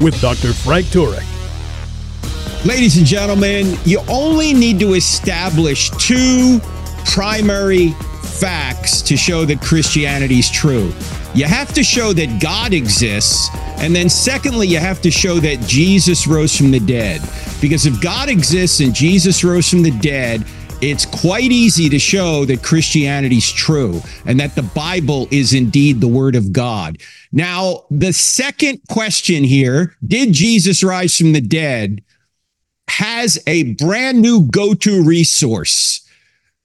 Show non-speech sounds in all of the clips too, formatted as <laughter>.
with Dr. Frank Turek. Ladies and gentlemen, you only need to establish two primary facts to show that Christianity is true. You have to show that God exists, and then secondly, you have to show that Jesus rose from the dead. Because if God exists and Jesus rose from the dead, it's quite easy to show that Christianity is true and that the Bible is indeed the Word of God. Now, the second question here did Jesus rise from the dead? has a brand new go to resource.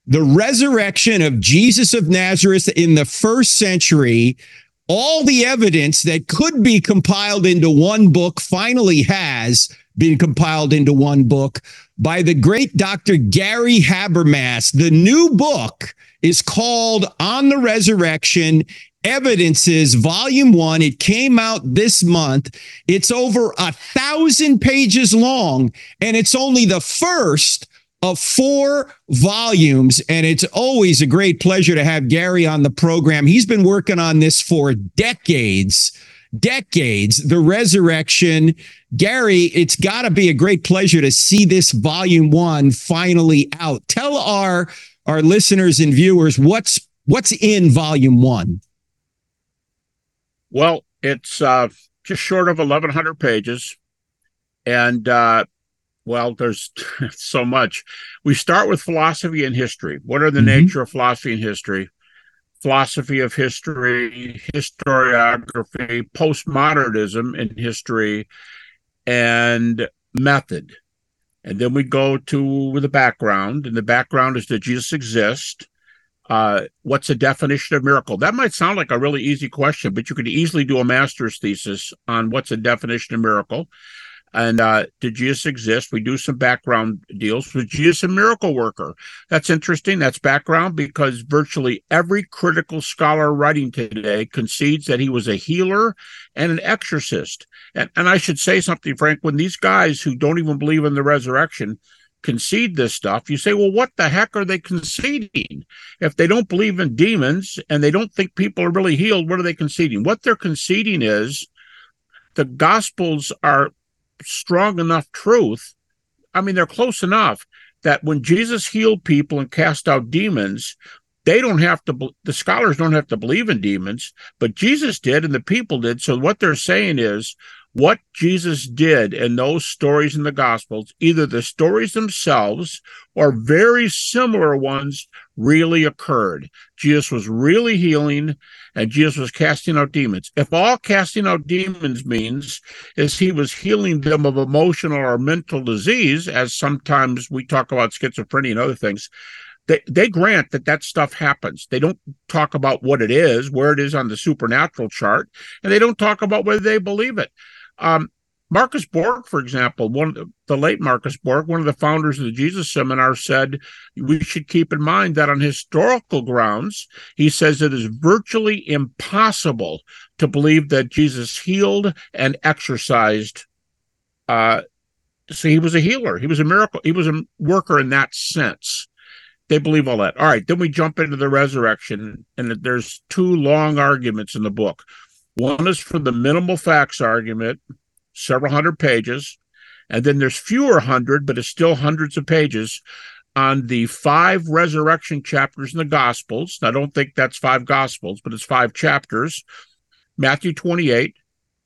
The resurrection of Jesus of Nazareth in the first century, all the evidence that could be compiled into one book finally has been compiled into one book by the great Dr. Gary Habermas. The new book is called On the Resurrection Evidences, Volume One. It came out this month. It's over a thousand pages long, and it's only the first of four volumes. And it's always a great pleasure to have Gary on the program. He's been working on this for decades. Decades, the resurrection. Gary, it's got to be a great pleasure to see this volume one finally out. Tell our our listeners and viewers what's what's in volume one. Well, it's uh, just short of 1,100 pages. And, uh, well, there's <laughs> so much. We start with philosophy and history. What are the mm-hmm. nature of philosophy and history? Philosophy of history, historiography, postmodernism in history, and method. And then we go to the background, and the background is that Jesus exists uh, what's the definition of miracle? That might sound like a really easy question, but you could easily do a master's thesis on what's a definition of miracle. And uh, did Jesus exist? We do some background deals. Was Jesus a miracle worker? That's interesting. That's background because virtually every critical scholar writing today concedes that he was a healer and an exorcist. And, and I should say something, Frank, when these guys who don't even believe in the resurrection concede this stuff, you say, well, what the heck are they conceding? If they don't believe in demons and they don't think people are really healed, what are they conceding? What they're conceding is the gospels are strong enough truth. I mean, they're close enough that when Jesus healed people and cast out demons, they don't have to the scholars don't have to believe in demons but jesus did and the people did so what they're saying is what Jesus did in those stories in the Gospels, either the stories themselves or very similar ones, really occurred. Jesus was really healing and Jesus was casting out demons. If all casting out demons means is he was healing them of emotional or mental disease, as sometimes we talk about schizophrenia and other things, they, they grant that that stuff happens. They don't talk about what it is, where it is on the supernatural chart, and they don't talk about whether they believe it. Um, Marcus Borg, for example, one the, late Marcus Borg, one of the founders of the Jesus Seminar, said we should keep in mind that on historical grounds, he says it is virtually impossible to believe that Jesus healed and exorcised. Uh, so he was a healer. He was a miracle. He was a worker in that sense. They believe all that. All right, then we jump into the resurrection, and there's two long arguments in the book. One is for the minimal facts argument, several hundred pages. And then there's fewer hundred, but it's still hundreds of pages on the five resurrection chapters in the Gospels. I don't think that's five Gospels, but it's five chapters. Matthew 28,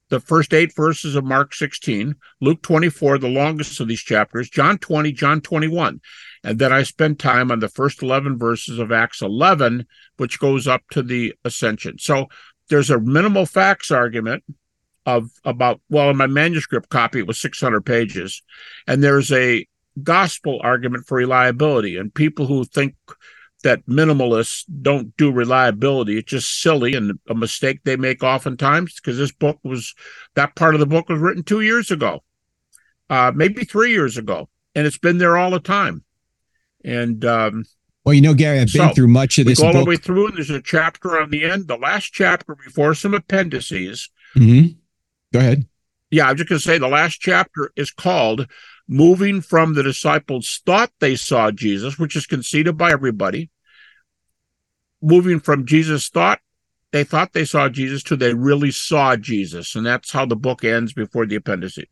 the first eight verses of Mark 16, Luke 24, the longest of these chapters, John 20, John 21. And then I spend time on the first 11 verses of Acts 11, which goes up to the ascension. So there's a minimal facts argument of about well in my manuscript copy it was 600 pages. And there's a gospel argument for reliability. And people who think that minimalists don't do reliability it's just silly and a mistake they make oftentimes because this book was that part of the book was written two years ago uh, maybe three years ago, and it's been there all the time. And um, well, you know, Gary, I've been so, through much of this. go all book. the way through, and there's a chapter on the end, the last chapter before some appendices. Mm-hmm. Go ahead. Yeah, I'm just going to say the last chapter is called "Moving from the Disciples Thought They Saw Jesus," which is conceded by everybody. Moving from Jesus thought they thought they saw Jesus to they really saw Jesus, and that's how the book ends before the appendices.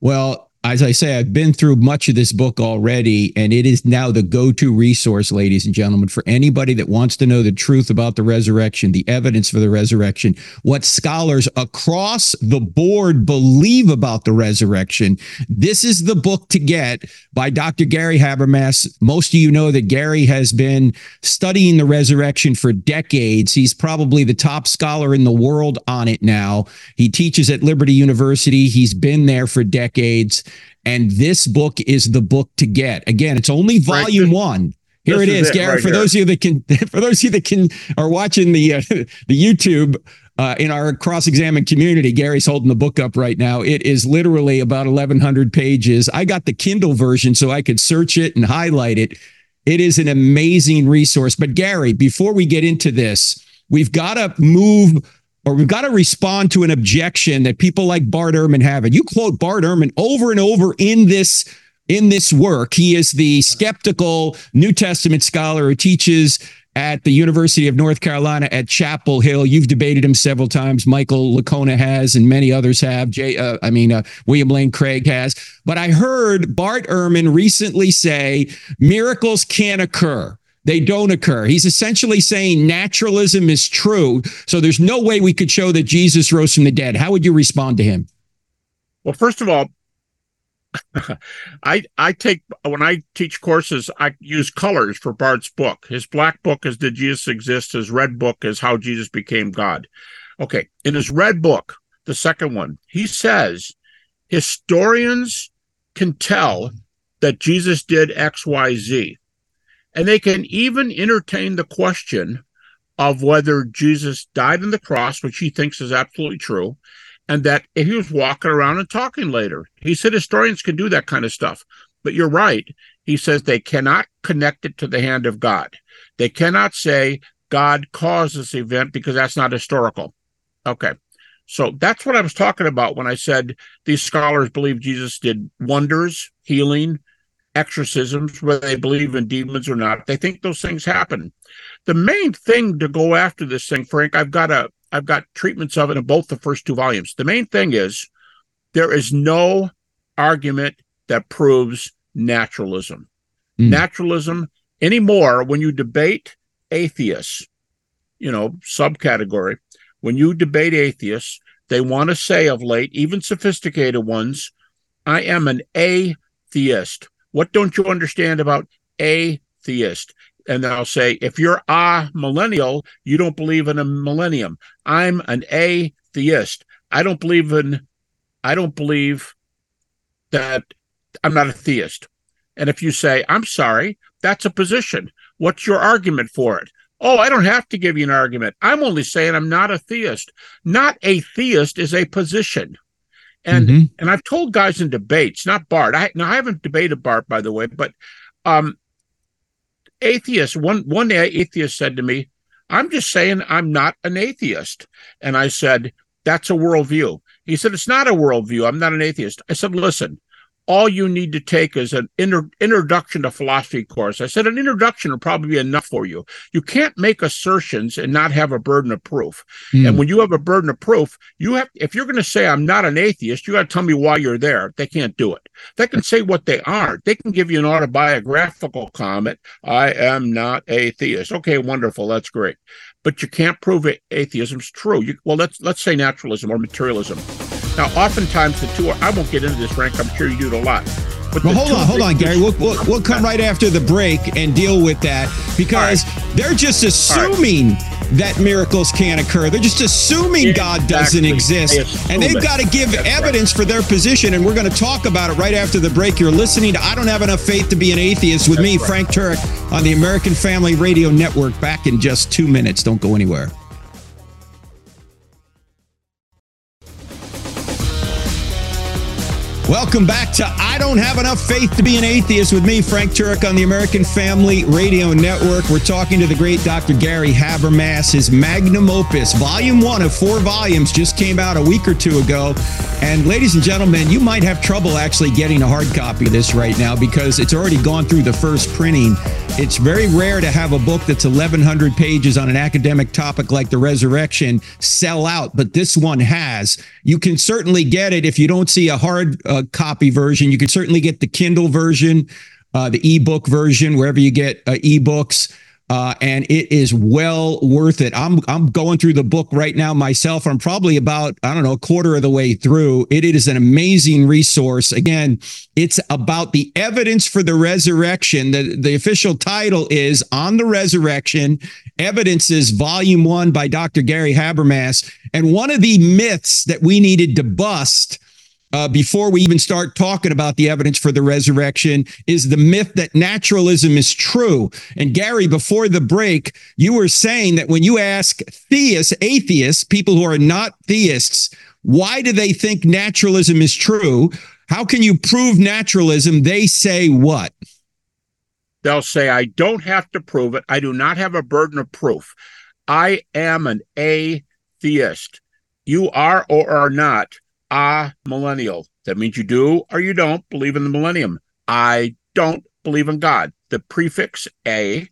Well, as I say, I've been through much of this book already, and it is now the go to resource, ladies and gentlemen, for anybody that wants to know the truth about the resurrection, the evidence for the resurrection, what scholars across the board believe about the resurrection. This is the book to get by Dr. Gary Habermas. Most of you know that Gary has been studying the resurrection for decades. He's probably the top scholar in the world on it now. He teaches at Liberty University, he's been there for decades. And this book is the book to get. Again, it's only volume one. Here it is, is Gary. Right for here. those of you that can, <laughs> for those of you that can are watching the uh, <laughs> the YouTube uh, in our cross examine community, Gary's holding the book up right now. It is literally about 1,100 pages. I got the Kindle version so I could search it and highlight it. It is an amazing resource. But Gary, before we get into this, we've got to move or we've got to respond to an objection that people like Bart Ehrman have. And you quote Bart Ehrman over and over in this in this work. He is the skeptical New Testament scholar who teaches at the University of North Carolina at Chapel Hill. You've debated him several times. Michael Licona has, and many others have. Jay, uh, I mean, uh, William Lane Craig has. But I heard Bart Ehrman recently say miracles can't occur they don't occur. He's essentially saying naturalism is true. So there's no way we could show that Jesus rose from the dead. How would you respond to him? Well, first of all, <laughs> I I take when I teach courses, I use colors for Bart's book. His black book is Did Jesus Exist? His red book is How Jesus Became God. Okay. In his red book, the second one, he says historians can tell that Jesus did XYZ. And they can even entertain the question of whether Jesus died on the cross, which he thinks is absolutely true, and that he was walking around and talking later. He said historians can do that kind of stuff. But you're right. He says they cannot connect it to the hand of God. They cannot say God caused this event because that's not historical. Okay. So that's what I was talking about when I said these scholars believe Jesus did wonders, healing, exorcisms, whether they believe in demons or not. They think those things happen. The main thing to go after this thing, Frank, I've got a I've got treatments of it in both the first two volumes. The main thing is there is no argument that proves naturalism. Mm. Naturalism anymore when you debate atheists, you know, subcategory, when you debate atheists, they want to say of late, even sophisticated ones, I am an atheist. What don't you understand about atheist? And I'll say, if you're a millennial, you don't believe in a millennium. I'm an atheist. I don't believe in, I don't believe that I'm not a theist. And if you say, I'm sorry, that's a position. What's your argument for it? Oh, I don't have to give you an argument. I'm only saying I'm not a theist. Not a theist is a position. And mm-hmm. and I've told guys in debates, not Bart. I now I haven't debated Bart, by the way, but um atheists, one one day atheist said to me, I'm just saying I'm not an atheist. And I said, That's a worldview. He said, It's not a worldview. I'm not an atheist. I said, Listen, all you need to take is an inter- introduction to philosophy course. I said an introduction will probably be enough for you. You can't make assertions and not have a burden of proof. Mm. And when you have a burden of proof, you have if you're going to say I'm not an atheist, you got to tell me why you're there. They can't do it. They can say what they aren't. They can give you an autobiographical comment. I am not atheist. Okay, wonderful. That's great. But you can't prove it, atheism's true. You, well, let's let's say naturalism or materialism. Now, oftentimes the two, are, I won't get into this, Frank. I'm sure you do it a lot. But well, hold on, hold on, Gary. We'll, we'll, we'll, come right after the break and deal with that because right. they're just assuming right. that miracles can't occur. They're just assuming exactly. God doesn't exist. And they've got to give That's evidence right. for their position. And we're going to talk about it right after the break. You're listening to I Don't Have Enough Faith to Be an Atheist with That's me, Frank Turek, on the American Family Radio Network. Back in just two minutes. Don't go anywhere. Welcome back to I Don't Have Enough Faith to Be an Atheist with me, Frank Turek, on the American Family Radio Network. We're talking to the great Dr. Gary Habermas. His magnum opus, volume one of four volumes, just came out a week or two ago. And ladies and gentlemen, you might have trouble actually getting a hard copy of this right now because it's already gone through the first printing. It's very rare to have a book that's 1,100 pages on an academic topic like the resurrection sell out, but this one has. You can certainly get it if you don't see a hard uh, copy version. You can certainly get the Kindle version, uh, the ebook version, wherever you get uh, ebooks. Uh, and it is well worth it. I'm I'm going through the book right now myself. I'm probably about I don't know a quarter of the way through. It, it is an amazing resource. Again, it's about the evidence for the resurrection. The the official title is on the resurrection. Evidences, Volume One by Dr. Gary Habermas. And one of the myths that we needed to bust uh, before we even start talking about the evidence for the resurrection is the myth that naturalism is true. And Gary, before the break, you were saying that when you ask theists, atheists, people who are not theists, why do they think naturalism is true? How can you prove naturalism? They say what? They'll say, I don't have to prove it. I do not have a burden of proof. I am an atheist. You are or are not a millennial. That means you do or you don't believe in the millennium. I don't believe in God. The prefix a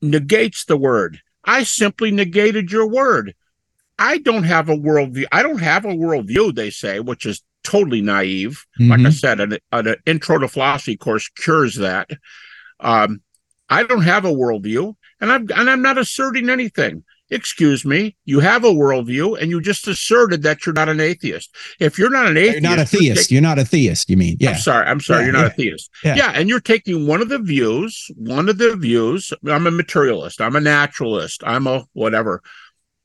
negates the word. I simply negated your word. I don't have a worldview. I don't have a worldview, they say, which is totally naive. Mm-hmm. Like I said, an, an, intro to philosophy course cures that. Um, I don't have a worldview, and I'm and I'm not asserting anything excuse me, you have a worldview and you just asserted that you're not an atheist. If you're not an atheist, you're not a theist. You're, not a theist, you mean? Yeah. I'm sorry. I'm sorry. Yeah, you're not yeah. a theist. Yeah. yeah. And you're taking one of the views, one of the views. I'm a materialist. I'm a naturalist. I'm a whatever.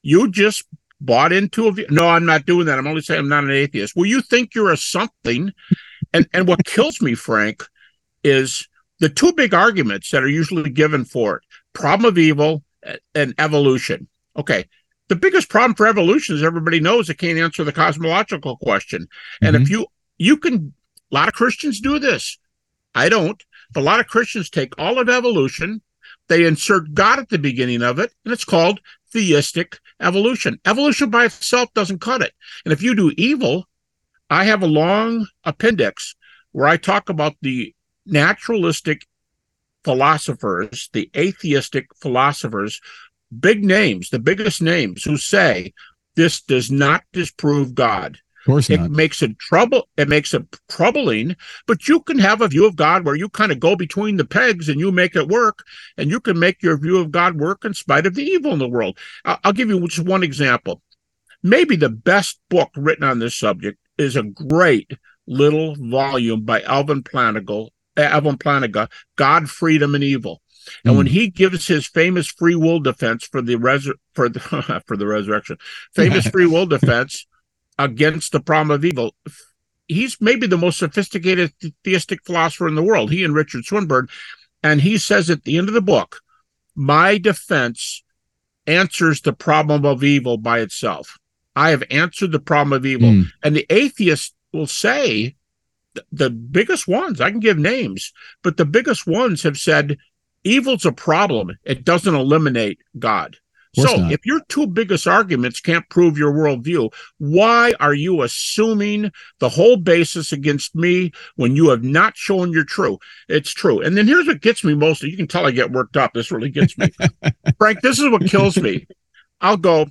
You just bought into a view. No, I'm not doing that. I'm only saying I'm not an atheist. Well, you think you're a something. And, and what kills me, Frank, is the two big arguments that are usually given for it problem of evil and evolution Okay. The biggest problem for evolution is everybody knows it can't answer the cosmological question. And mm-hmm. if you you can a lot of Christians do this. I don't. But a lot of Christians take all of evolution, they insert God at the beginning of it, and it's called theistic evolution. Evolution by itself doesn't cut it. And if you do evil, I have a long appendix where I talk about the naturalistic philosophers, the atheistic philosophers big names, the biggest names, who say this does not disprove God. Of course it not. makes it trouble. It makes it troubling, but you can have a view of God where you kind of go between the pegs and you make it work, and you can make your view of God work in spite of the evil in the world. I'll give you just one example. Maybe the best book written on this subject is a great little volume by Alvin Plantinga, Alvin Plantinga, God, Freedom, and Evil. And mm. when hmm. he gives his famous free will defense for the res for the <laughs> for the resurrection, famous free will <laughs> defense against the problem of evil, he's maybe the most sophisticated theistic philosopher in the world. He and Richard Swinburne, and he says at the end of the book, "My defense answers the problem of evil by itself. I have answered the problem of evil." Mm. And the atheist will say, the biggest ones, I can give names, but the biggest ones have said evil's a problem. It doesn't eliminate God. So not. if your two biggest arguments can't prove your worldview, why are you assuming the whole basis against me when you have not shown you're true? It's true. And then here's what gets me most. You can tell I get worked up. This really gets me. <laughs> Frank, this is what kills me. I'll go,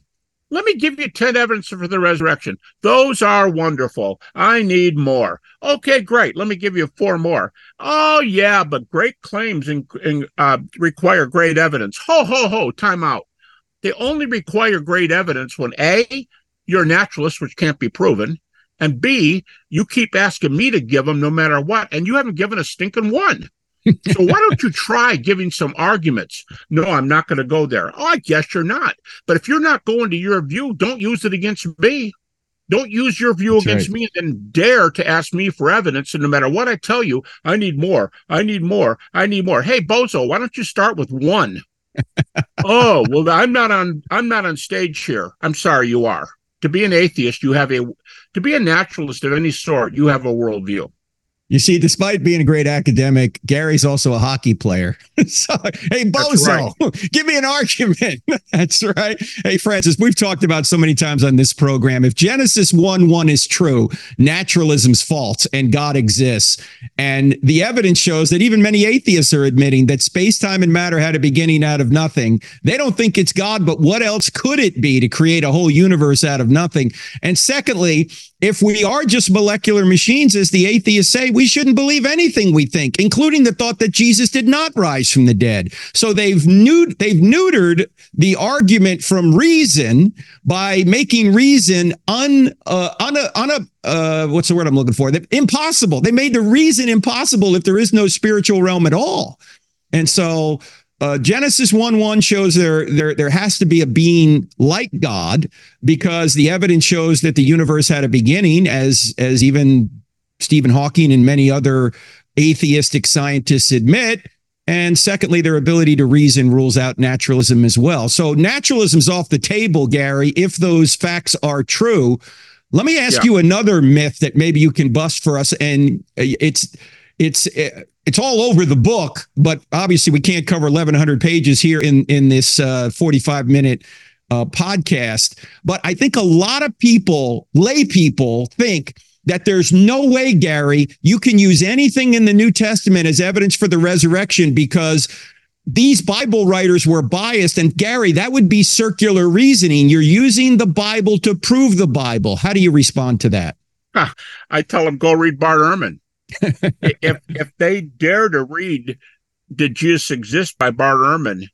let me give you 10 evidence for the resurrection. Those are wonderful. I need more. Okay, great. Let me give you four more. Oh, yeah, but great claims in, in, uh, require great evidence. Ho, ho, ho, time out. They only require great evidence when A, you're a naturalist, which can't be proven, and B, you keep asking me to give them no matter what, and you haven't given a stinking one <laughs> so why don't you try giving some arguments? No, I'm not going to go there. Oh, I guess you're not. But if you're not going to your view, don't use it against me. Don't use your view That's against right. me and then dare to ask me for evidence. And no matter what I tell you, I need more. I need more. I need more. Hey, Bozo, why don't you start with one? <laughs> oh, well, I'm not on I'm not on stage here. I'm sorry you are. to be an atheist, you have a to be a naturalist of any sort, you have a worldview. You see, despite being a great academic, Gary's also a hockey player. <laughs> so, hey, Bozo, right. <laughs> give me an argument. <laughs> That's right. Hey, Francis, we've talked about so many times on this program. If Genesis 1 1 is true, naturalism's false and God exists. And the evidence shows that even many atheists are admitting that space, time, and matter had a beginning out of nothing. They don't think it's God, but what else could it be to create a whole universe out of nothing? And secondly, if we are just molecular machines, as the atheists say, we shouldn't believe anything we think, including the thought that Jesus did not rise from the dead. So they've they've neutered the argument from reason by making reason un uh, on a on a uh, what's the word I'm looking for? impossible. They made the reason impossible if there is no spiritual realm at all. And so uh, Genesis 1 1 shows there, there, there has to be a being like God because the evidence shows that the universe had a beginning, as, as even Stephen Hawking and many other atheistic scientists admit. And secondly, their ability to reason rules out naturalism as well. So naturalism's off the table, Gary, if those facts are true. Let me ask yeah. you another myth that maybe you can bust for us. And it's, it's, it's all over the book, but obviously we can't cover 1100 pages here in in this uh, 45 minute uh, podcast. But I think a lot of people, lay people, think that there's no way, Gary, you can use anything in the New Testament as evidence for the resurrection because these Bible writers were biased. And Gary, that would be circular reasoning. You're using the Bible to prove the Bible. How do you respond to that? I tell them go read Bart Ehrman if if they dare to read "Did Jesus Exist" by Bart Ehrman,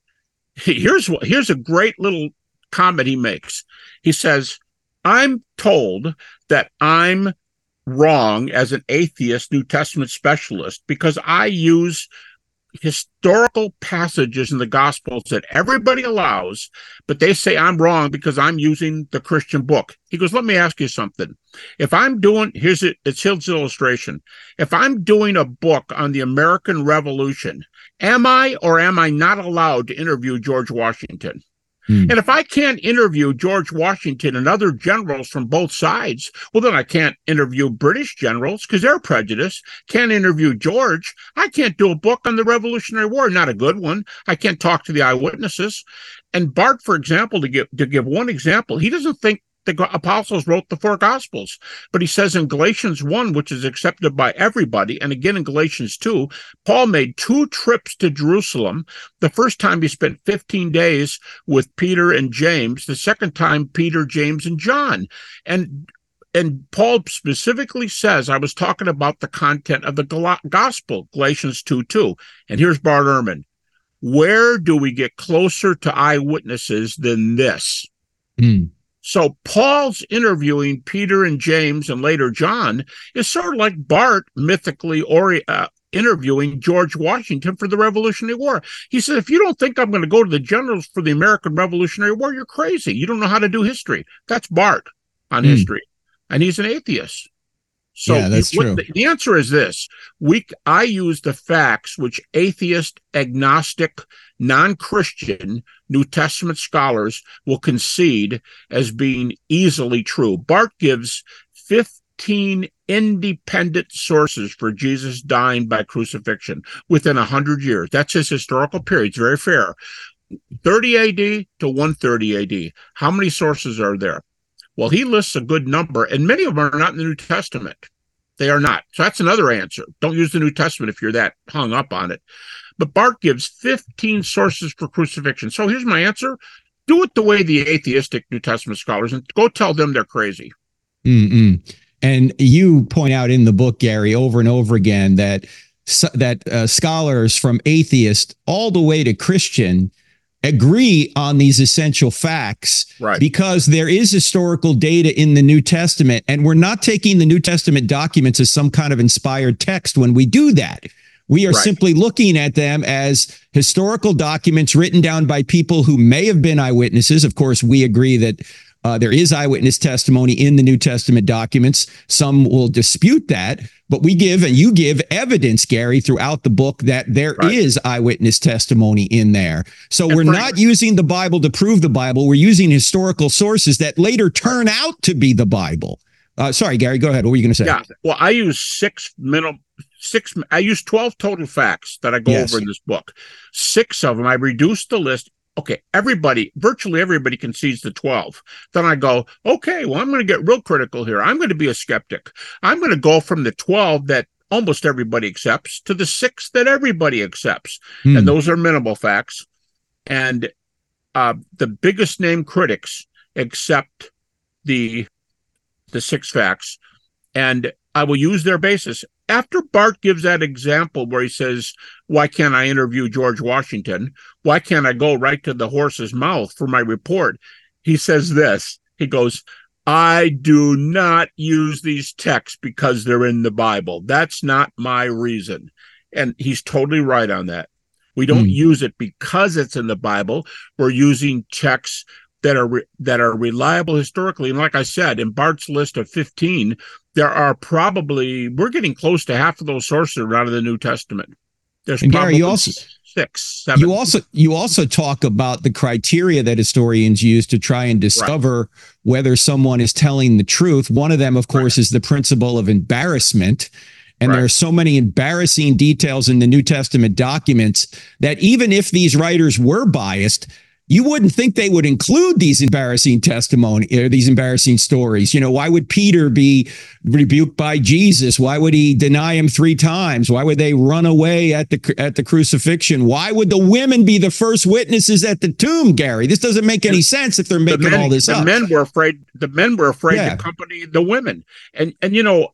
here's what here's a great little comment he makes. He says, "I'm told that I'm wrong as an atheist New Testament specialist because I use historical passages in the Gospels that everybody allows, but they say I'm wrong because I'm using the Christian book. He goes, Let me ask you something. If I'm doing, here's it, it's his illustration. If I'm doing a book on the American Revolution, am I or am I not allowed to interview George Washington? Hmm. And if I can't interview George Washington and other generals from both sides, well, then I can't interview British generals because they're prejudiced. Can't interview George. I can't do a book on the Revolutionary War, not a good one. I can't talk to the eyewitnesses. And Bart, for example, to give to give one example, he doesn't think the apostles wrote the four gospels. But he says in Galatians 1, which is accepted by everybody, and again in Galatians 2, Paul made two trips to Jerusalem. The first time he spent 15 days with Peter and James, the second time, Peter, James, and John. And and Paul specifically says, I was talking about the content of the gospel, Galatians 2 2. And here's Bart Ehrman. Where do we get closer to eyewitnesses than this? Mm. So Paul's interviewing Peter and James and later John is sort of like Bart mythically or uh, interviewing George Washington for the Revolutionary War. He said, if you don't think I'm going to go to the generals for the American Revolutionary War, you're crazy. You don't know how to do history. That's Bart on mm. history. And he's an atheist. So yeah, that's true. The, the, answer is this: we I use the facts which atheist, agnostic, non-Christian New Testament scholars will concede as being easily true. Bart gives 15 independent sources for Jesus dying by crucifixion within 100 years. That's his historical period. It's very fair. 30 AD to 130 AD. How many sources are there? Well, he lists a good number, and many of them are not in the New Testament. They are not. So that's another answer. Don't use the New Testament if you're that hung up on it. But Bart gives 15 sources for crucifixion. So here's my answer do it the way the atheistic New Testament scholars and go tell them they're crazy. Mm-mm. And you point out in the book, Gary, over and over again that that uh, scholars from atheist all the way to Christian agree on these essential facts right. because there is historical data in the New Testament. And we're not taking the New Testament documents as some kind of inspired text when we do that. We are right. simply looking at them as historical documents written down by people who may have been eyewitnesses. Of course, we agree that Uh, there is eyewitness testimony in the New Testament documents. Some will dispute that, but we give and you give evidence, Gary, throughout the book that there right. is eyewitness testimony in there. So and we're not using the Bible to prove the Bible. We're using historical sources that later turn out to be the Bible. Uh, sorry, Gary, go ahead. What were you going to say? Yeah. Well, I use six minimum six i use 12 total facts that i go yes. over in this book six of them i reduced the list okay everybody virtually everybody concedes the 12 then i go okay well i'm going to get real critical here. I'm going to be a skeptic. I'm going to go from the 12 that almost everybody accepts to the six that everybody accepts. Hmm. and those are minimal facts. And uh, the biggest name critics accept the the six facts. And I will use their basis. After Bart gives that example where he says, Why can't I interview George Washington? Why can't I go right to the horse's mouth for my report? He says this He goes, I do not use these texts because they're in the Bible. That's not my reason. And he's totally right on that. We don't mm. use it because it's in the Bible. We're using texts that are re- that are reliable historically. And like I said, in Bart's list of 15, there are probably we're getting close to half of those sources out of the New Testament. There's and Gary, you also six, seven. You also you also talk about the criteria that historians use to try and discover right. whether someone is telling the truth. One of them, of course, right. is the principle of embarrassment. And right. there are so many embarrassing details in the New Testament documents that even if these writers were biased, you wouldn't think they would include these embarrassing testimony or these embarrassing stories. You know, why would Peter be rebuked by Jesus? Why would he deny him three times? Why would they run away at the at the crucifixion? Why would the women be the first witnesses at the tomb, Gary? This doesn't make any sense if they're making the men, all this the up. The men were afraid. The men were afraid yeah. to accompany the women, and and you know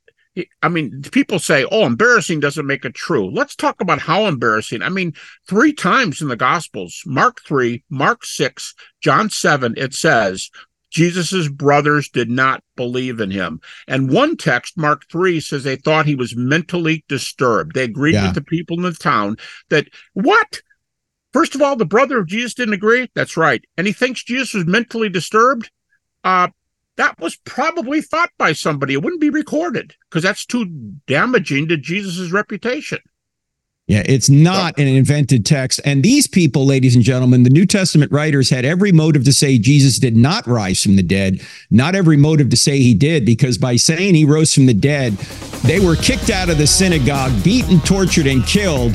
I mean, people say, oh, embarrassing doesn't make it true. Let's talk about how embarrassing. I mean, three times in the Gospels, Mark 3, Mark 6, John 7, it says, Jesus's brothers did not believe in him. And one text, Mark 3, says they thought he was mentally disturbed. They agreed yeah. with the people in the town that, what? First of all, the brother of Jesus didn't agree. That's right. And he thinks Jesus was mentally disturbed. Uh, that was probably thought by somebody. It wouldn't be recorded because that's too damaging to Jesus's reputation. Yeah, it's not an invented text. And these people, ladies and gentlemen, the New Testament writers had every motive to say Jesus did not rise from the dead, not every motive to say he did, because by saying he rose from the dead, they were kicked out of the synagogue, beaten, tortured, and killed.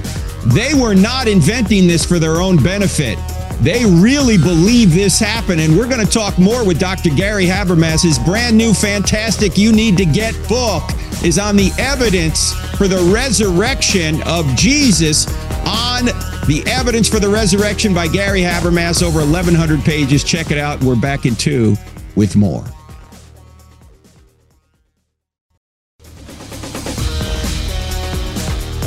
They were not inventing this for their own benefit. They really believe this happened. And we're going to talk more with Dr. Gary Habermas. His brand new, fantastic You Need to Get book is on the evidence for the resurrection of Jesus on the evidence for the resurrection by Gary Habermas, over 1,100 pages. Check it out. We're back in two with more.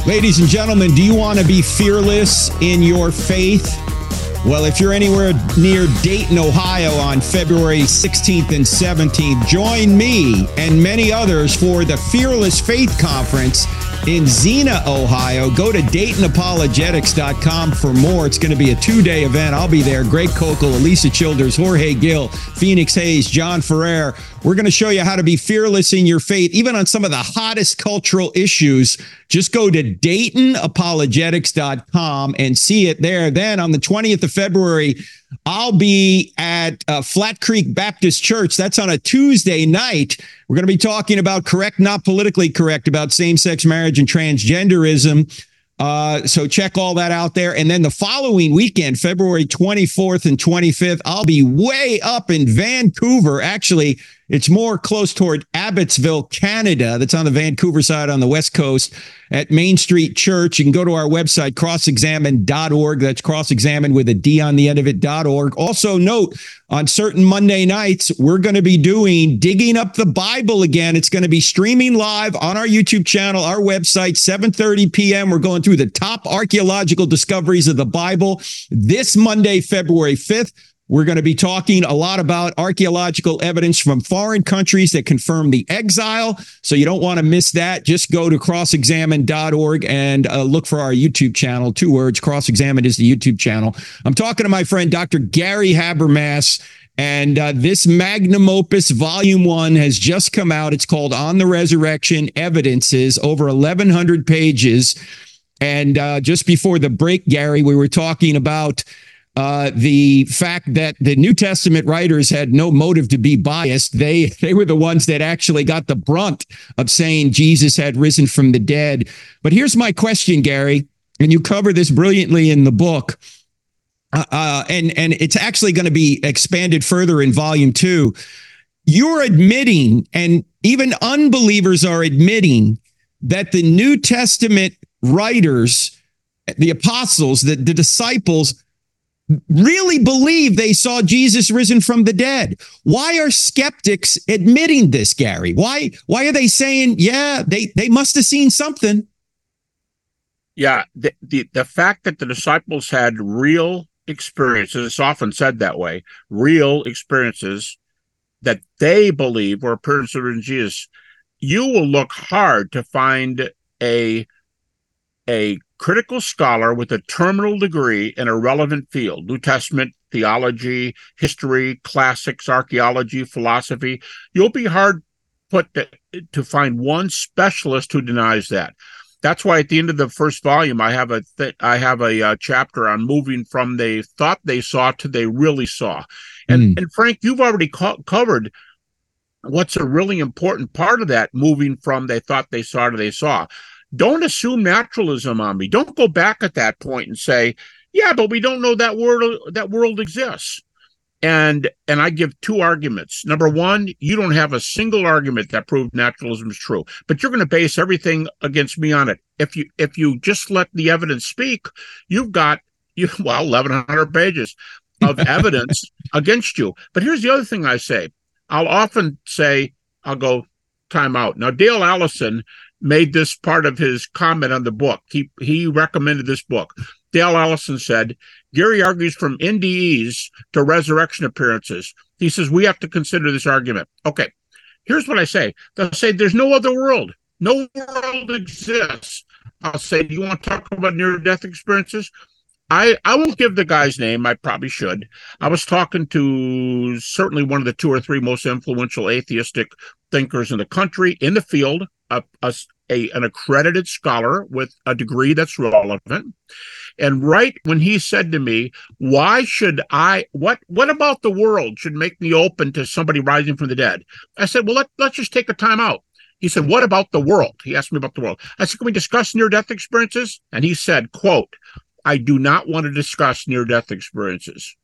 Ladies and gentlemen, do you want to be fearless in your faith? Well, if you're anywhere near Dayton, Ohio on February 16th and 17th, join me and many others for the Fearless Faith Conference in Xenia, Ohio. Go to DaytonApologetics.com for more. It's going to be a two day event. I'll be there. Greg Koukl, Alisa Childers, Jorge Gill, Phoenix Hayes, John Ferrer. We're going to show you how to be fearless in your faith, even on some of the hottest cultural issues. Just go to DaytonApologetics.com and see it there. Then on the 20th of February, I'll be at uh, Flat Creek Baptist Church. That's on a Tuesday night. We're going to be talking about correct, not politically correct, about same sex marriage and transgenderism. Uh, so check all that out there. And then the following weekend, February 24th and 25th, I'll be way up in Vancouver. Actually, it's more close toward Abbotsford, Canada. That's on the Vancouver side on the West Coast at Main Street Church. You can go to our website, crossexamined.org. That's crossexamined with a D on the end of it.org. Also, note on certain Monday nights, we're going to be doing Digging Up the Bible again. It's going to be streaming live on our YouTube channel, our website, 7:30 p.m. We're going through the top archaeological discoveries of the Bible this Monday, February 5th. We're going to be talking a lot about archaeological evidence from foreign countries that confirm the exile. So you don't want to miss that. Just go to crossexamined.org and uh, look for our YouTube channel. Two words Cross Examine is the YouTube channel. I'm talking to my friend Dr. Gary Habermas And uh, this magnum opus, volume one, has just come out. It's called On the Resurrection Evidences, over 1,100 pages. And uh, just before the break, Gary, we were talking about uh, the fact that the New Testament writers had no motive to be biased. They <laughs> they were the ones that actually got the brunt of saying Jesus had risen from the dead. But here's my question, Gary, and you cover this brilliantly in the book. Uh, uh, and and it's actually going to be expanded further in volume two. You're admitting, and even unbelievers are admitting that the New Testament writers, the apostles, the, the disciples, really believe they saw Jesus risen from the dead. Why are skeptics admitting this, Gary? Why why are they saying, yeah, they they must have seen something? Yeah, the, the the fact that the disciples had real experiences, it's often said that way, real experiences that they believe were appearances in Jesus, you will look hard to find a a critical scholar with a terminal degree in a relevant field New Testament, theology, history, classics, archaeology, philosophy. You'll be hard put to, to find one specialist who denies that. That's why at the end of the first volume, I have a th- I have a uh, chapter on moving from they thought they saw to they really saw. And mm. and Frank, you've already co- covered what's a really important part of that moving from they thought they saw to they saw don't assume naturalism on me. Don't go back at that point and say, yeah, but we don't know that world that world exists. And and I give two arguments. Number one, you don't have a single argument that proves naturalism is true, but you're going to base everything against me on it. If you if you just let the evidence speak, you've got you <laughs> well 1100 pages of <laughs> evidence against you. But here's the other thing I say. I'll often say, I'll go time out. Now Dale Allison made this part of his comment on the book. He he recommended this book. Dale Allison said, Gary argues from NDEs to resurrection appearances. He says we have to consider this argument. Okay, here's what I say. They'll say there's no other world. No world exists. I'll say, do you want to talk about near death experiences? I, I won't give the guy's name. I probably should. I was talking to certainly one of the two or three most influential atheistic thinkers in the country in the field a, a, a, an accredited scholar with a degree that's relevant. And right when he said to me, "Why should I? What what about the world should make me open to somebody rising from the dead?" I said, "Well, let, let's just take a time out." He said, "What about the world?" He asked me about the world. I said, "Can we discuss near-death experiences?" And he said, "Quote: I do not want to discuss near-death experiences."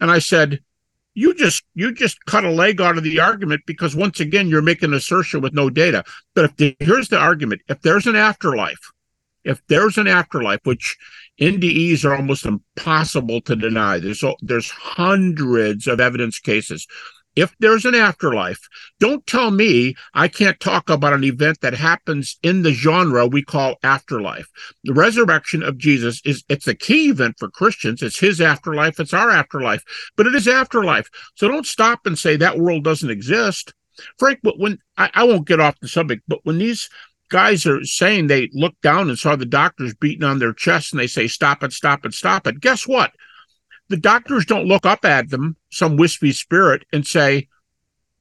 And I said, you just you just cut a leg out of the argument because once again you're making an assertion with no data. But if the, here's the argument. If there's an afterlife if there's an afterlife which ndes are almost impossible to deny there's there's hundreds of evidence cases if there's an afterlife, don't tell me I can't talk about an event that happens in the genre we call afterlife. The resurrection of Jesus is it's a key event for Christians. It's his afterlife, it's our afterlife, but it is afterlife. So don't stop and say that world doesn't exist. Frank, but when I, I won't get off the subject, but when these guys are saying they looked down and saw the doctors beating on their chest and they say, stop it, stop it, stop it. Guess what? The doctors don't look up at them, some wispy spirit, and say,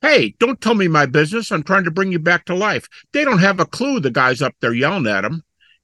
Hey, don't tell me my business. I'm trying to bring you back to life. They don't have a clue, the guys up there yelling at them.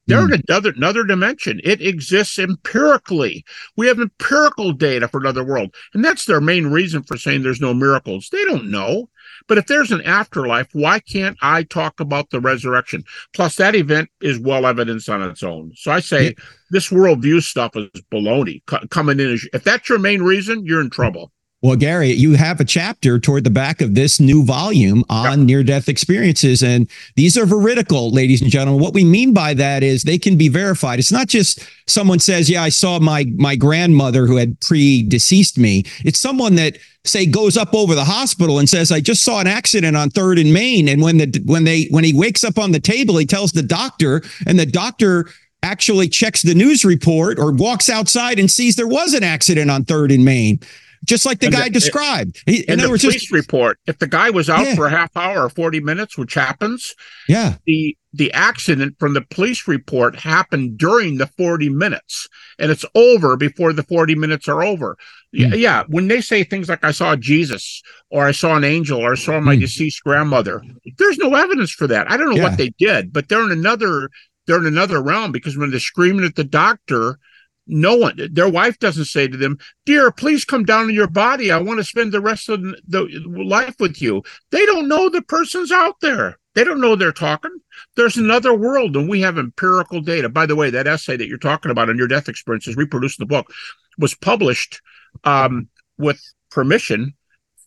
They're mm. in another another dimension. It exists empirically. We have empirical data for another world, and that's their main reason for saying there's no miracles. They don't know. But if there's an afterlife, why can't I talk about the resurrection? Plus, that event is well evidenced on its own. So I say yeah. this worldview stuff is baloney coming in. As, if that's your main reason, you're in trouble. Well, Gary, you have a chapter toward the back of this new volume on yep. near death experiences. And these are veridical, ladies and gentlemen. What we mean by that is they can be verified. It's not just someone says, Yeah, I saw my my grandmother who had pre-deceased me. It's someone that say goes up over the hospital and says, I just saw an accident on third and main. And when the when they when he wakes up on the table, he tells the doctor, and the doctor actually checks the news report or walks outside and sees there was an accident on third and main just like the And guy the- described. He, in In the other words, police just, report, if the guy was out Yeah. for a half hour or 40 minutes, which happens, yeah, the the accident from the police report happened during the 40 minutes and it's over before the 40 minutes are over. Yeah, Hmm. yeah. When they say things like I saw Jesus or I saw an angel or I saw my Hmm. deceased grandmother, there's no evidence for that. I don't know Yeah. what they did, but they're in another they're in another realm because when they're screaming at the doctor, no one their wife doesn't say to them, "Dear, please come down to your body. I want to spend the rest of the life with you." They don't know the person's out there. They don't know they're talking. There's another world, and we have empirical data. By the way, that essay that you're talking about on your death experiences, reproduced in the book, was published um, with permission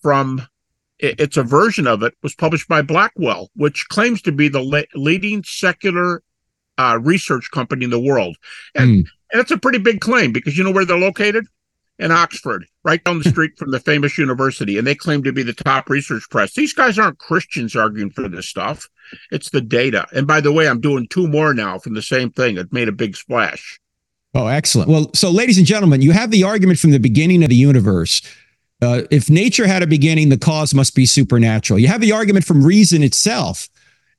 from. It's a version of it was published by Blackwell, which claims to be the le- leading secular uh, research company in the world, and Hmm. And it's a pretty big claim because you know where they're located in Oxford, right down the <laughs> street from the famous university, and they claim to be the top research press. These guys aren't Christians arguing for this stuff. It's the data. And by the way, I'm doing two more now from the same thing. It made a big splash. Oh, excellent. Well, so ladies and gentlemen, you have the argument from the beginning of the universe. Uh, if nature had a beginning, the cause must be supernatural. You have the argument from reason itself.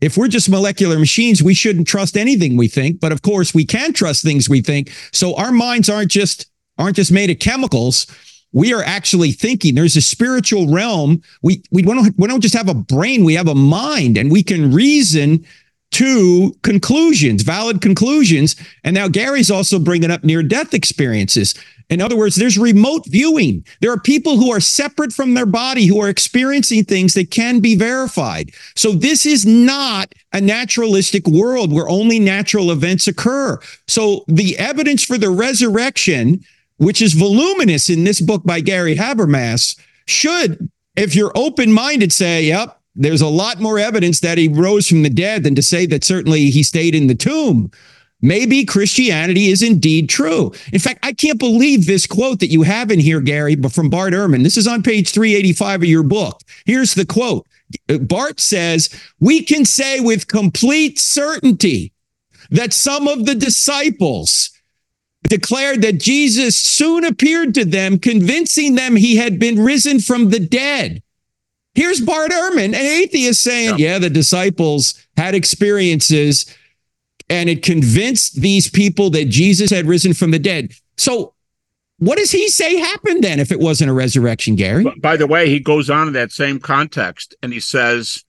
If we're just molecular machines, we shouldn't trust anything we think. But of course, we can trust things we think. So our minds aren't just aren't just made of chemicals. We are actually thinking. There's a spiritual realm. We we don't we don't just have a brain. We have a mind, and we can reason to conclusions, valid conclusions. And now Gary's also bringing up near death experiences. In other words, there's remote viewing. There are people who are separate from their body who are experiencing things that can be verified. So this is not a naturalistic world where only natural events occur. So the evidence for the resurrection, which is voluminous in this book by Gary Habermas, should, if you're open minded, say, yep, there's a lot more evidence that he rose from the dead than to say that certainly he stayed in the tomb. Maybe Christianity is indeed true. In fact, I can't believe this quote that you have in here, Gary, but from Bart Ehrman. This is on page 385 of your book. Here's the quote Bart says, We can say with complete certainty that some of the disciples declared that Jesus soon appeared to them, convincing them he had been risen from the dead. Here's Bart Ehrman, an atheist, saying, yeah. yeah, the disciples had experiences and it convinced these people that Jesus had risen from the dead. So, what does he say happened then if it wasn't a resurrection, Gary? By the way, he goes on in that same context and he says,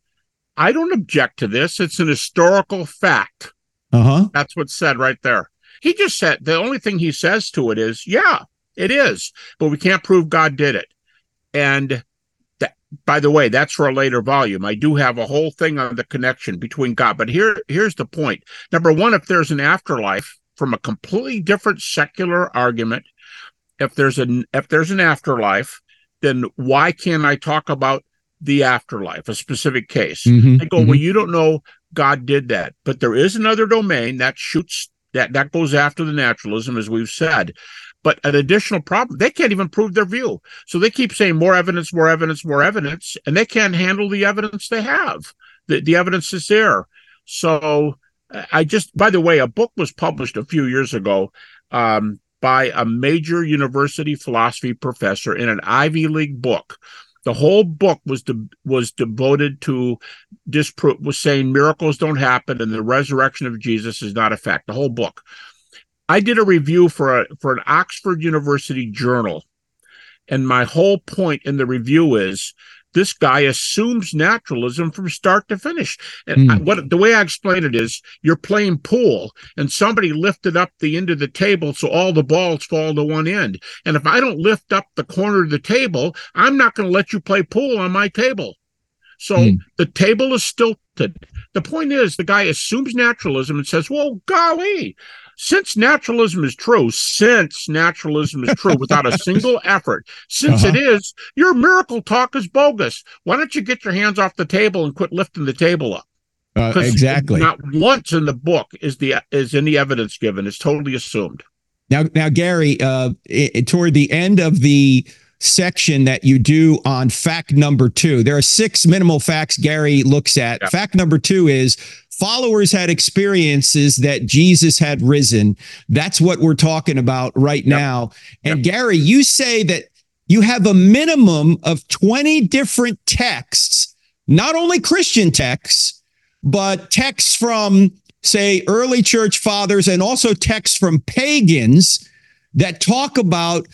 I don't object to this. It's an historical fact. Uh huh. That's what's said right there. He just said the only thing he says to it is, yeah, it is, but we can't prove God did it. And by the way, that's for a later volume. I do have a whole thing on the connection between God. But here, here's the point. Number one, if there's an afterlife from a completely different secular argument, if there's an if there's an afterlife, then why can't I talk about the afterlife, a specific case? Mhm, I go, mhm. well, you don't know God did that, but there is another domain that shoots that that goes after the naturalism, as we've said. But an additional problem, they can't even prove their view. So they keep saying more evidence, more evidence, more evidence, and they can't handle the evidence they have. The, the evidence is there. So I just, by the way, a book was published a few years ago um, by a major university philosophy professor in an Ivy League book. The whole book was de- was devoted to disprove was saying miracles don't happen and the resurrection of Jesus is not a fact. The whole book. I did a review for a for an Oxford University journal, and my whole point in the review is this guy assumes naturalism from start to finish. And Hmm. I, what the way I explain it is, you're playing pool, and somebody lifted up the end of the table so all the balls fall to one end. And if I don't lift up the corner of the table, I'm not going to let you play pool on my table. So Hmm. the table is stilted. The point is, the guy assumes naturalism and says, "Well, golly." Since naturalism is true, since naturalism is true without a <laughs> single effort, since Uh-huh. it is, your miracle talk is bogus. Why don't you get your hands off the table and quit lifting the table up? Uh, exactly. Not once in the book is the is any evidence given. It's totally assumed. Now, now, Gary, uh, i- i- toward the end of the section that you do on fact number two, there are six minimal facts Gary looks at. Yeah. Fact number two is followers had experiences that Jesus had risen. That's what we're talking about right Yep. now. And Gary, you say that you have a minimum of 20 different texts, not only Christian texts, but texts from, say, early church fathers and also texts from pagans that talk about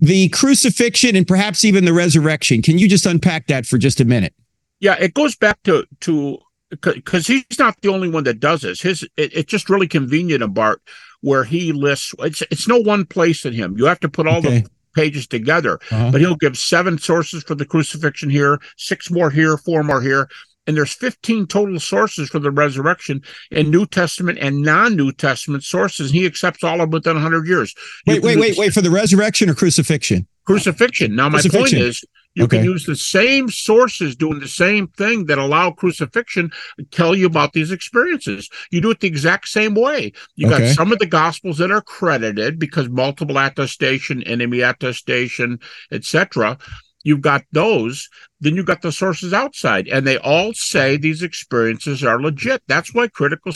the crucifixion and perhaps even the resurrection. Can you just unpack that for just a minute? Yeah, it goes back to to because he's not the only one that does this. His it, it's just really convenient of Bart where he lists. It's it's no one place in him. You have to put all okay. the pages together. Uh-huh. But he'll give seven sources for the crucifixion here, six more here, four more here and there's 15 total sources for the resurrection in New Testament and non-New Testament sources. He accepts all of them within 100 years. Wait, wait, wait, wait for the resurrection or crucifixion? Crucifixion. Now, my point is, you okay. can use the same sources doing the same thing that allow crucifixion tell you about these experiences. You do it the exact same way. You okay. got some of the gospels that are credited because multiple attestation, enemy attestation, etc. You've got those then you've got the sources outside. And they all say these experiences are legit. That's why critical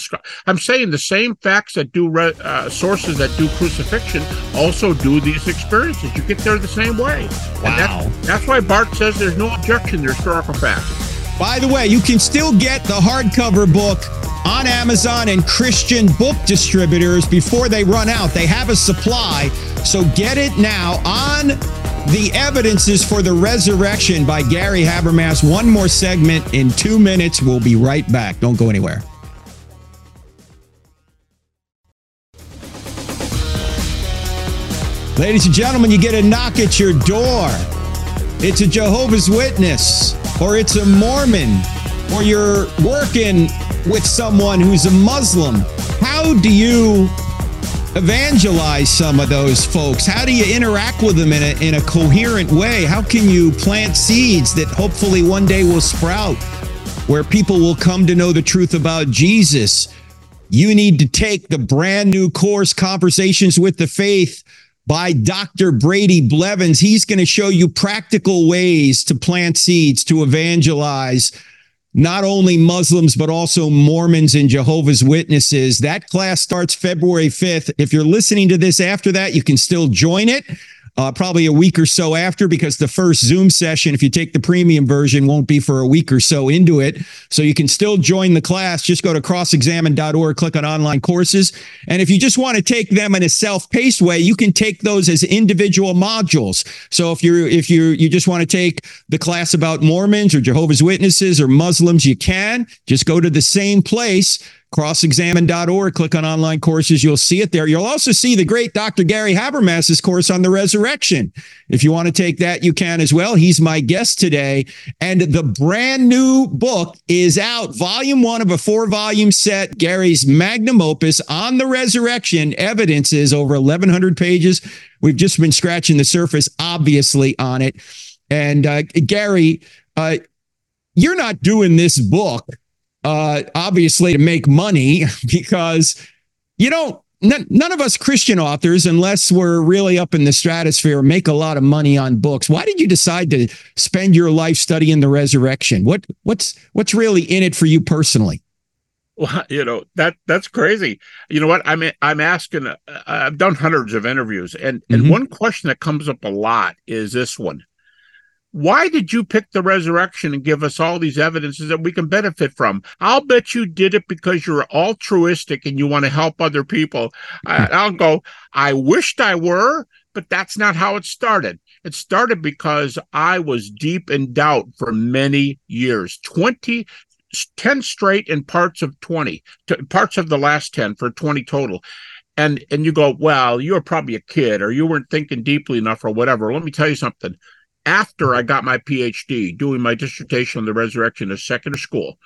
i'm saying the same facts that do re- uh, sources that do crucifixion also do these experiences. You get there the same way. Wow. That's, that's, why bart says there's no objection. To historical facts. By the way you can still get the hardcover book on amazon and christian book distributors before they run out. They have a supply. So get it now on the Evidences for the Resurrection by Gary Habermas. One more segment in two minutes. We'll be right back. Don't go anywhere. Ladies and gentlemen, you get a knock at your door. It's a Jehovah's Witness, or it's a Mormon, or you're working with someone who's a Muslim. How do you evangelize some of those folks? How do you interact with them in a, in a coherent way? How can you plant seeds that hopefully one day will sprout where people will come to know the truth about Jesus? You need to take the brand new course, Conversations with the Faith by Dr. Brady Blevins. He's going to show you practical ways to plant seeds, to evangelize not only Muslims, but also Mormons and Jehovah's Witnesses. That class starts February 5th. If you're listening to this after that, you can still join it uh, probably a week or so after because the first Zoom session, if you take the premium version, won't be for a week or so into it. So you can still join the class. Just go to crossexamined.org, click on online courses. And if you just want to take them in a self-paced way, you can take those as individual modules. So if you're if you you just want to take the class about Mormons or Jehovah's Witnesses or Muslims, you can just go to the same place crossexamined.org, click on online courses. You'll see it there. You'll also see the great Dr. Gary Habermas's course on the resurrection. If you want to take that, you can as well. He's my guest today. And the brand new book is out, volume one of a four volume set, Gary's magnum opus on the resurrection. Evidence is over 1,100 pages. We've just been scratching the surface, obviously, on it. And uh, Gary, uh, you're not doing this book uh, obviously to make money <laughs> because you don't none, none of us Christian authors, unless we're really up in the stratosphere, make a lot of money on books. Why did you decide to spend your life studying the resurrection? What what's what's really in it for you personally? Well, <laughs> you know that that's crazy. You know what? I'm I'm asking. Uh, I've done hundreds of interviews, and and mm-hmm. one question that comes up a lot is this one: why did you pick the resurrection and give us all these evidences that we can benefit from? I'll bet you did it because you're altruistic and you want to help other people. I, hmm. I'll go, I wished I were, but that's not how it started. It started because I was deep in doubt for many years 20, 10 straight and parts of 20, parts of the last 10 for 20 total. And, and you go, well, you were probably a kid or you weren't thinking deeply enough or whatever. Let me tell you something after I got my PhD, doing my dissertation on the resurrection of secular school,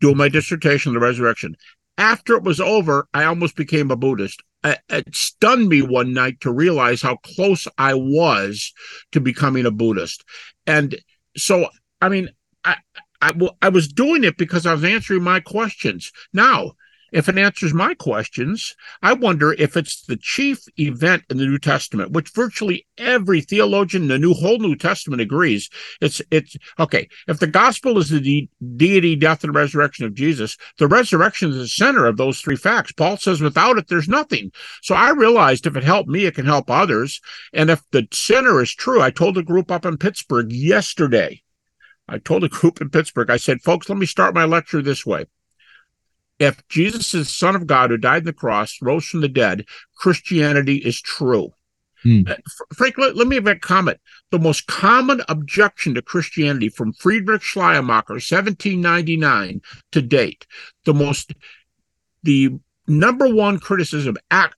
doing my dissertation on the resurrection. After it was over, I almost became a Buddhist. It stunned me one night to realize how close I was to becoming a Buddhist. And so, I mean, I, I, I was doing it because I was answering my questions. Now, if it answers my questions, I wonder if it's the chief event in the New Testament, which virtually every theologian in the new whole New Testament agrees. It's it's okay. If the gospel is the de- deity, death, and resurrection of Jesus, the resurrection is the center of those three facts. Paul says without it, there's nothing. So I realized if it helped me, it can help others. And if the center is true, I told a group up in Pittsburgh yesterday. I told a group in Pittsburgh, I said, folks, let me start my lecture this way if Jesus is Son of God who died on the cross, rose from the dead, Christianity is true. Hmm. Uh, Frank, let, let, me make a comment. The most common objection to Christianity from Friedrich Schleiermacher, 1799 to date, the most, the number one criticism act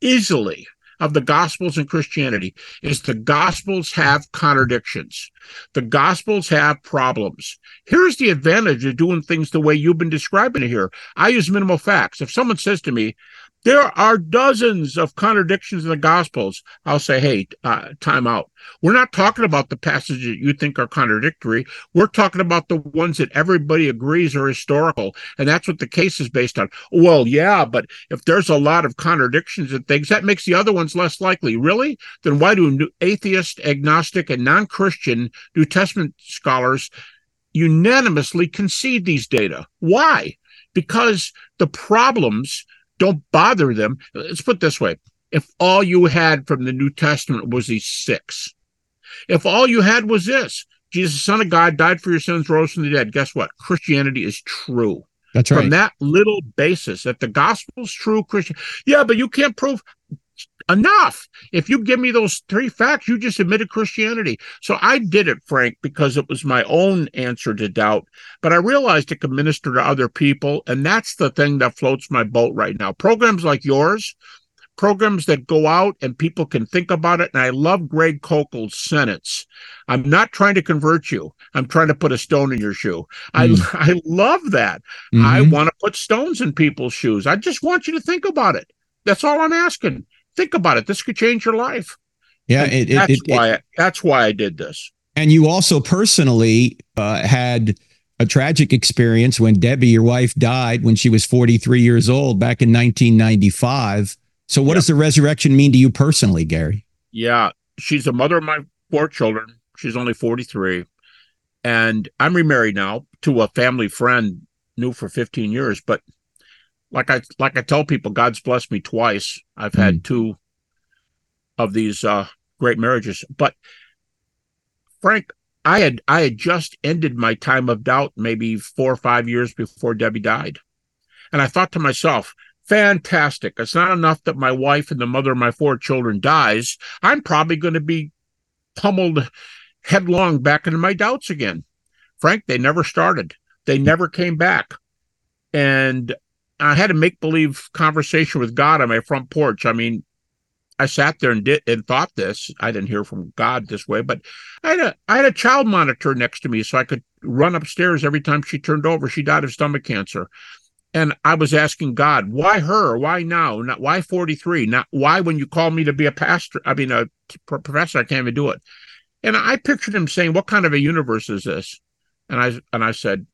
easily of the Gospels and Christianity is the Gospels have contradictions. The Gospels have problems. Here's the advantage of doing things the way you've been describing it here. I use minimal facts. If someone says to me, there are dozens of contradictions in the Gospels. I'll say, hey, uh, time out. We're not talking about the passages that you think are contradictory. We're talking about the ones that everybody agrees are historical. And that's what the case is based on. Well, yeah, but if there's a lot of contradictions and things, that makes the other ones less likely. Really? Then why do atheist, agnostic, and non Christian New Testament scholars unanimously concede these data? Why? Because the problems don't bother them. Let's put this way if all you had from the New Testament was these six, if all you had was this, Jesus, Son of God, died for your sins, rose from the dead, guess what? Christianity is true. That's right. From that little basis, that the gospel's true, Christian. Yeah, but you can't prove enough. If you give me those three facts, you just admitted Christianity. So I did it, Frank, because it was my own answer to doubt. But I realized it could minister to other people. And that's the thing that floats my boat right now. Programs like yours, programs that go out and people can think about it. And I love Greg Koukl's sentence. I'm not trying to convert you. I'm trying to put a stone in your shoe. Mm. I, <laughs> I love that. Mm-hmm. I want to put stones in people's shoes. I just want you to think about it. That's all I'm asking. Think about it. This could change your life. Yeah, it, that's it, why. That's why I did this. And you also personally uh, had a tragic experience when Debbie, your wife, died when she was 43 years old back in 1995. So, what yep. does the resurrection mean to you personally, Gary? Yeah, she's the mother of my four children. She's only 43. And I'm remarried now to a family friend, new for 15 years. But like I like I tell people, God's blessed me twice. I've had mm. two of these uh, great marriages. But Frank, I had I had just ended my time of doubt maybe four or five years before Debbie died. And I thought to myself, fantastic. It's not enough that my wife and the mother of my four children dies. I'm probably going to be pummeled headlong back into my doubts again. Frank, they never started. They never came back. And I had a make believe conversation with God on my front porch. I mean, I sat there and did and thought this. I didn't hear from God this way, but I had a I had a child monitor next to me, so I could run upstairs every time she turned over. She died of stomach cancer, and I was asking God, why her? Why now? Not why forty three? Not why when you called me to be a pastor? I mean, a professor. I can't even do it. And I pictured him saying, "What kind of a universe is this?" And I and I said,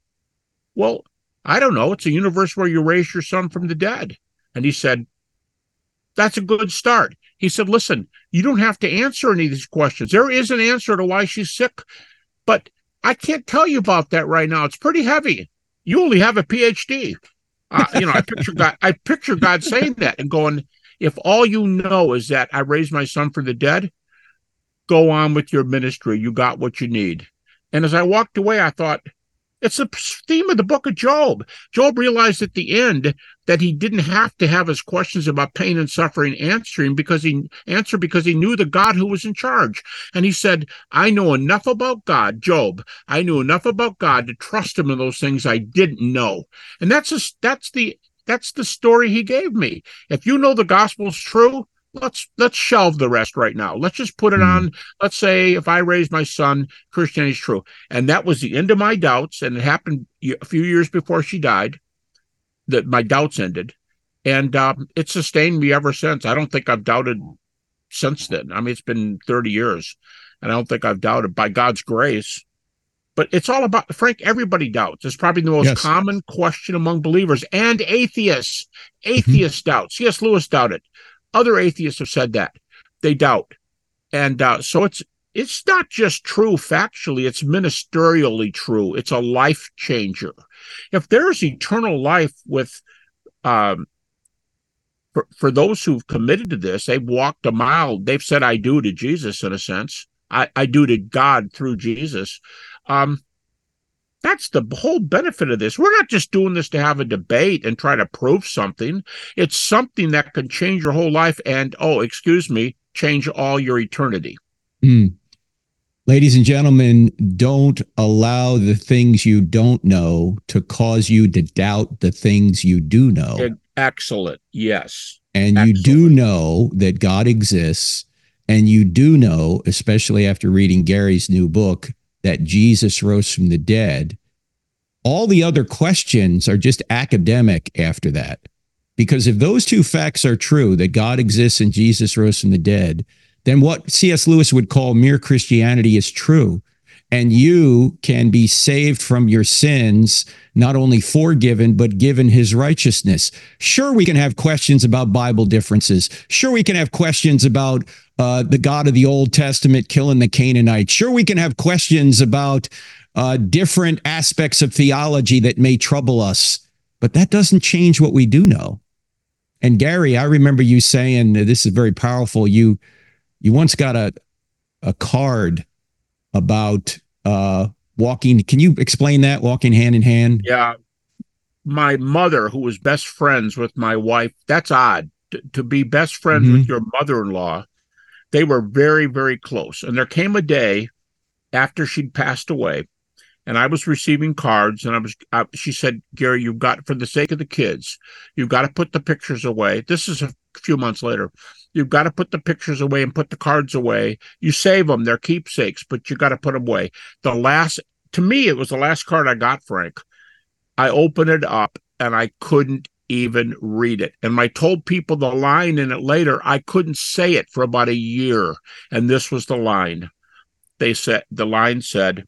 "Well, I don't know. It's a universe where you raise your son from the dead. And he said, That's a good start. He said, Listen, you don't have to answer any of these questions. There is an answer to why she's sick, but I can't tell you about that right now. It's pretty heavy. You only have a PhD. Uh, you know, I picture God. I picture God saying that and going, "If all you know is that I raised my son from the dead, go on with your ministry. You got what you need." And as I walked away, I thought, it's the theme of the book of Job. Job realized at the end that he didn't have to have his questions about pain and suffering answering because he answered because he knew the God who was in charge. And he said, I know enough about God, Job. I knew enough about God to trust him in those things I didn't know. And that's that's the that's the story he gave me. If you know the gospel's true, let's let's shelve the rest right now. Let's just put it on. Let's say if I raise my son, Christianity is true, and that was the end of my doubts. And it happened a few years before she died. That my doubts ended, and um, it sustained me ever since. I don't think I've doubted since then. I mean, it's been thirty years, and I don't think I've doubted by God's grace. but it's all about Frank. Everybody doubts. It's probably the most Yes. common question among believers and atheists. Atheists doubt. C.S. Lewis doubted. Other atheists have said that they doubt, and uh, so it's it's not just true factually. It's ministerially true. It's a life changer. If there's eternal life with, um, for for those who've committed to this, they've walked a mile. They've said, "I do" to Jesus in a sense. I, I do to God through Jesus. Um, that's the whole benefit of this. We're not just doing this to have a debate and try to prove something. It's something that can change your whole life and, oh, excuse me, change all your eternity. Mm. Ladies and gentlemen, don't allow the things you don't know to cause you to doubt the things you do know. Excellent. Yes. And you do know that God exists. And you do know, especially after reading Gary's new book, that Jesus rose from the dead. All the other questions are just academic after that. Because if those two facts are true, that God exists and Jesus rose from the dead, then what C.S. Lewis would call mere Christianity is true. And you can be saved from your sins, not only forgiven, but given his righteousness. Sure, we can have questions about Bible differences. Sure, we can have questions about uh, the God of the Old Testament killing the Canaanites. Sure, we can have questions about uh, different aspects of theology that may trouble us, but that doesn't change what we do know. And Gary, I remember you saying this is very powerful. You you once got a a card about uh walking. Can you explain that? Walking hand in hand. Yeah. My mother, who was best friends with my wife, that's odd to, to be best friends Mhm. with your mother in law. They were very, very close. And there came a day after she'd passed away, and I was receiving cards, and I was, I, she said, Gary, you've got, for the sake of the kids, you've got to put the pictures away. This is a few months later. You've got to put the pictures away and put the cards away. You save them, they're keepsakes, but you got to put them away. The last, to me, it was the last card I got, Frank. I opened it up and I couldn't even read it. And I told people the line in it later. I couldn't say it for about a year. And this was the line. They said, the line said,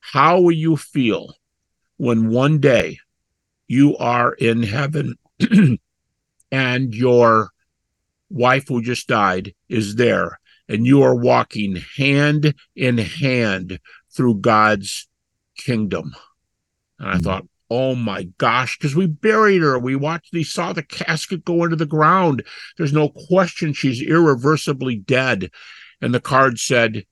How will you feel when one day you are in heaven <clears throat> and your wife who just died is there and you are walking hand in hand through God's kingdom? And I Mhm. thought, oh my gosh, because we buried her. We watched, we saw the casket go into the ground. There's no question she's irreversibly dead. And the card said,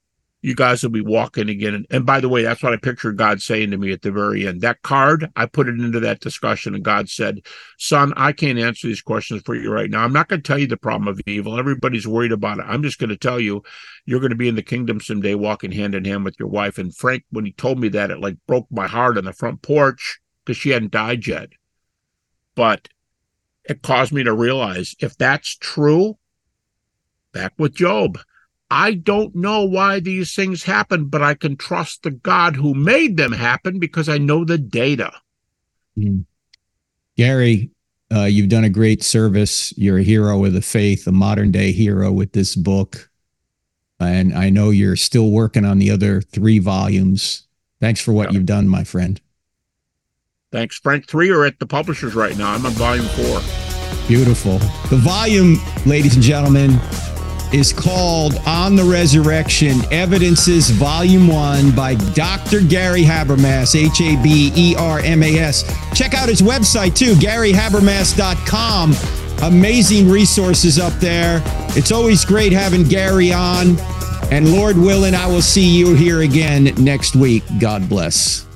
you guys will be walking again. And, and by the way, that's what I pictured God saying to me at the very end. That card, I put it into that discussion, and God said, Son, I can't answer these questions for you right now. I'm not going to tell you the problem of evil. Everybody's worried about it. I'm just going to tell you, you're going to be in the kingdom someday, walking hand in hand with your wife. And Frank, when he told me that, it like broke my heart on the front porch because she hadn't died yet. But it caused me to realize if that's true, back with Job. I don't know why these things happen, but I can trust the God who made them happen because I know the data. Gary, uh, you've done a great service. You're a hero of the faith, a modern day hero with this book. And I know you're still working on the other three volumes. Thanks for what Yeah. you've done, my friend. Thanks, Frank. Three are at the publishers right now. I'm on volume four. Beautiful. The volume, ladies and gentlemen, is called On the Resurrection Evidences, Volume 1 by Dr. Gary Habermas, H A B E R M A S. Check out his website too, garyhabermas.com. Amazing resources up there. It's always great having Gary on. And Lord willing, I will see you here again next week. God bless.